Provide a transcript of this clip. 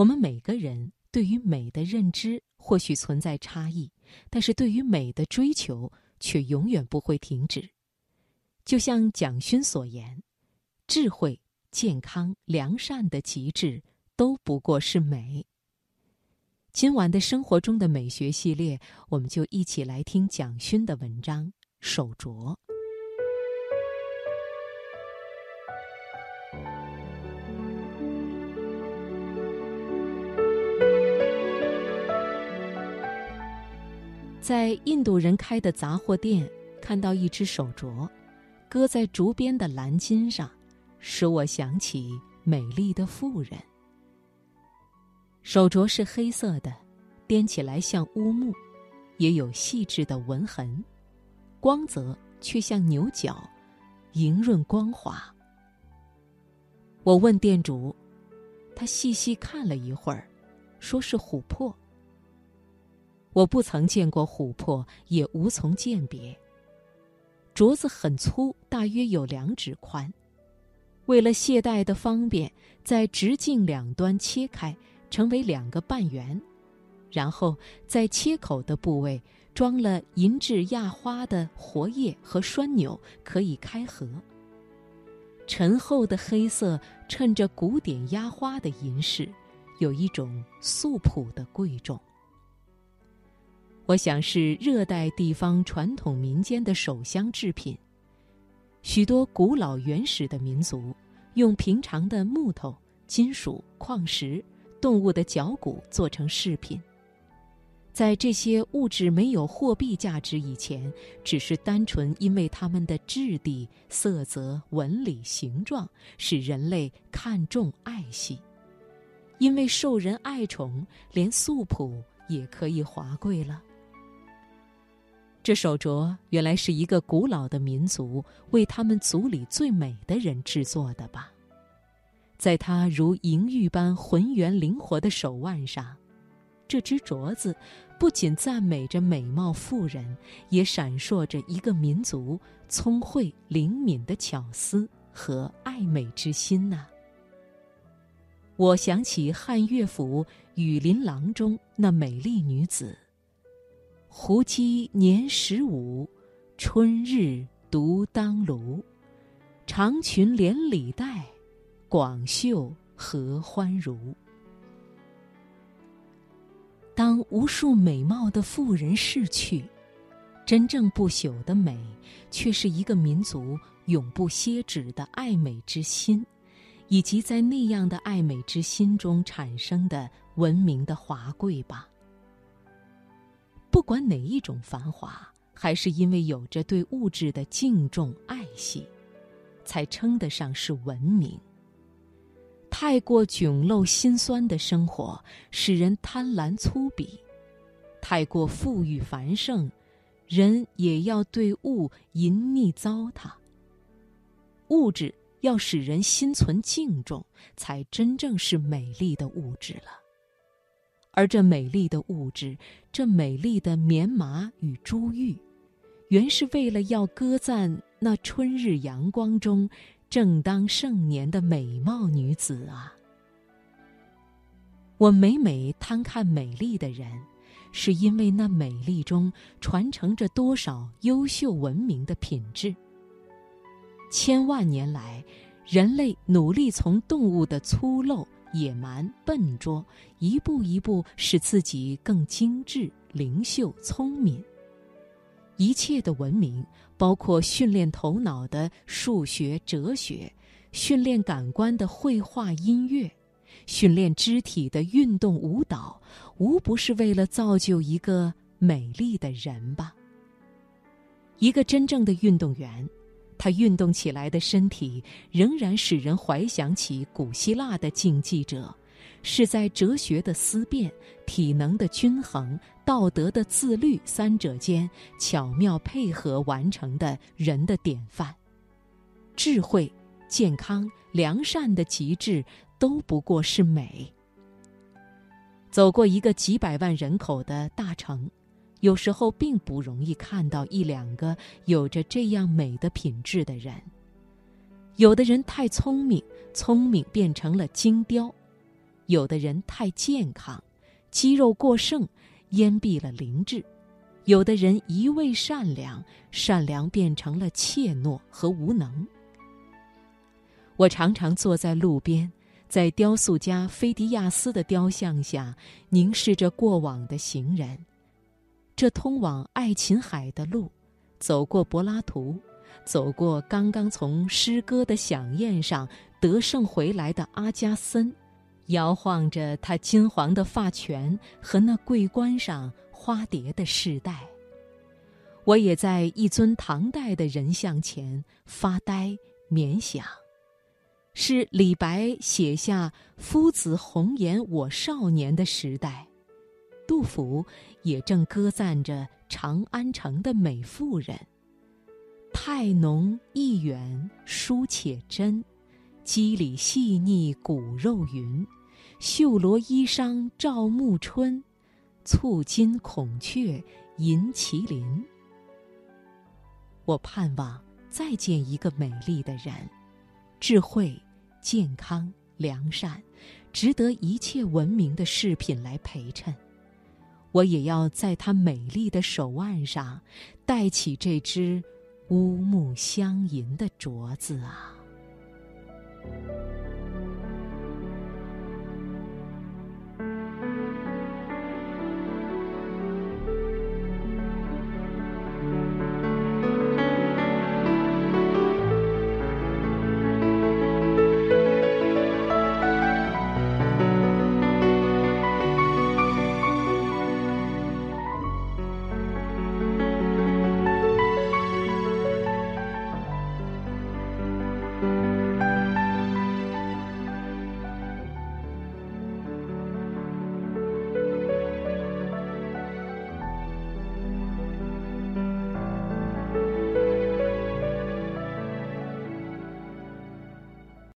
我们每个人对于美的认知或许存在差异，但是对于美的追求却永远不会停止。就像蒋勋所言：“智慧、健康、良善的极致，都不过是美。”今晚的生活中的美学系列，我们就一起来听蒋勋的文章《手镯》。在印度人开的杂货店，看到一只手镯，搁在竹编的蓝金上，使我想起美丽的妇人。手镯是黑色的，掂起来像乌木，也有细致的纹痕，光泽却像牛角，莹润光滑。我问店主，他细细看了一会儿，说是琥珀。我不曾见过琥珀，也无从鉴别。镯子很粗，大约有两指宽。为了卸带的方便，在直径两端切开，成为两个半圆，然后在切口的部位装了银质压花的活页和栓钮，可以开合。沉厚的黑色衬着古典压花的银饰，有一种素朴的贵重。我想是热带地方传统民间的手香制品。许多古老原始的民族用平常的木头、金属、矿石、动物的脚骨做成饰品。在这些物质没有货币价值以前，只是单纯因为它们的质地、色泽、纹理、形状使人类看重爱惜。因为受人爱宠，连素朴也可以华贵了。这手镯原来是一个古老的民族为他们族里最美的人制作的吧？在他如银玉般浑圆灵活的手腕上，这只镯子不仅赞美着美貌妇人，也闪烁着一个民族聪慧灵敏的巧思和爱美之心呐。我想起汉乐府《雨林郎》中那美丽女子。胡姬年十五，春日独当炉。长裙连里带，广袖合欢襦。当无数美貌的妇人逝去，真正不朽的美，却是一个民族永不歇止的爱美之心，以及在那样的爱美之心中产生的文明的华贵吧。不管哪一种繁华，还是因为有着对物质的敬重爱惜，才称得上是文明。太过窘陋心酸的生活，使人贪婪粗鄙；太过富裕繁盛，人也要对物淫溺糟蹋。物质要使人心存敬重，才真正是美丽的物质了。而这美丽的物质，这美丽的棉麻与珠玉，原是为了要歌赞那春日阳光中正当盛年的美貌女子啊！我每每贪看美丽的人，是因为那美丽中传承着多少优秀文明的品质。千万年来，人类努力从动物的粗陋。野蛮笨拙，一步一步使自己更精致、灵秀、聪明。一切的文明，包括训练头脑的数学、哲学，训练感官的绘画、音乐，训练肢体的运动、舞蹈，无不是为了造就一个美丽的人吧？一个真正的运动员。他运动起来的身体，仍然使人怀想起古希腊的竞技者，是在哲学的思辨、体能的均衡、道德的自律三者间巧妙配合完成的人的典范。智慧、健康、良善的极致，都不过是美。走过一个几百万人口的大城。有时候并不容易看到一两个有着这样美的品质的人。有的人太聪明，聪明变成了精雕；有的人太健康，肌肉过剩，淹蔽了灵智；有的人一味善良，善良变成了怯懦和无能。我常常坐在路边，在雕塑家菲迪亚斯的雕像下，凝视着过往的行人。这通往爱琴海的路，走过柏拉图，走过刚刚从诗歌的飨宴上得胜回来的阿加森，摇晃着他金黄的发圈和那桂冠上花蝶的饰带。我也在一尊唐代的人像前发呆冥想。是李白写下“夫子红颜我少年”的时代，杜甫也正歌赞着长安城的美妇人。态浓意远书且真，肌理细腻骨肉匀，绣罗衣裳照暮春，蹙金孔雀银麒麟。我盼望再见一个美丽的人。智慧、健康、良善，值得一切文明的饰品来陪衬。我也要在她美丽的手腕上，戴起这只乌木镶银的镯子啊！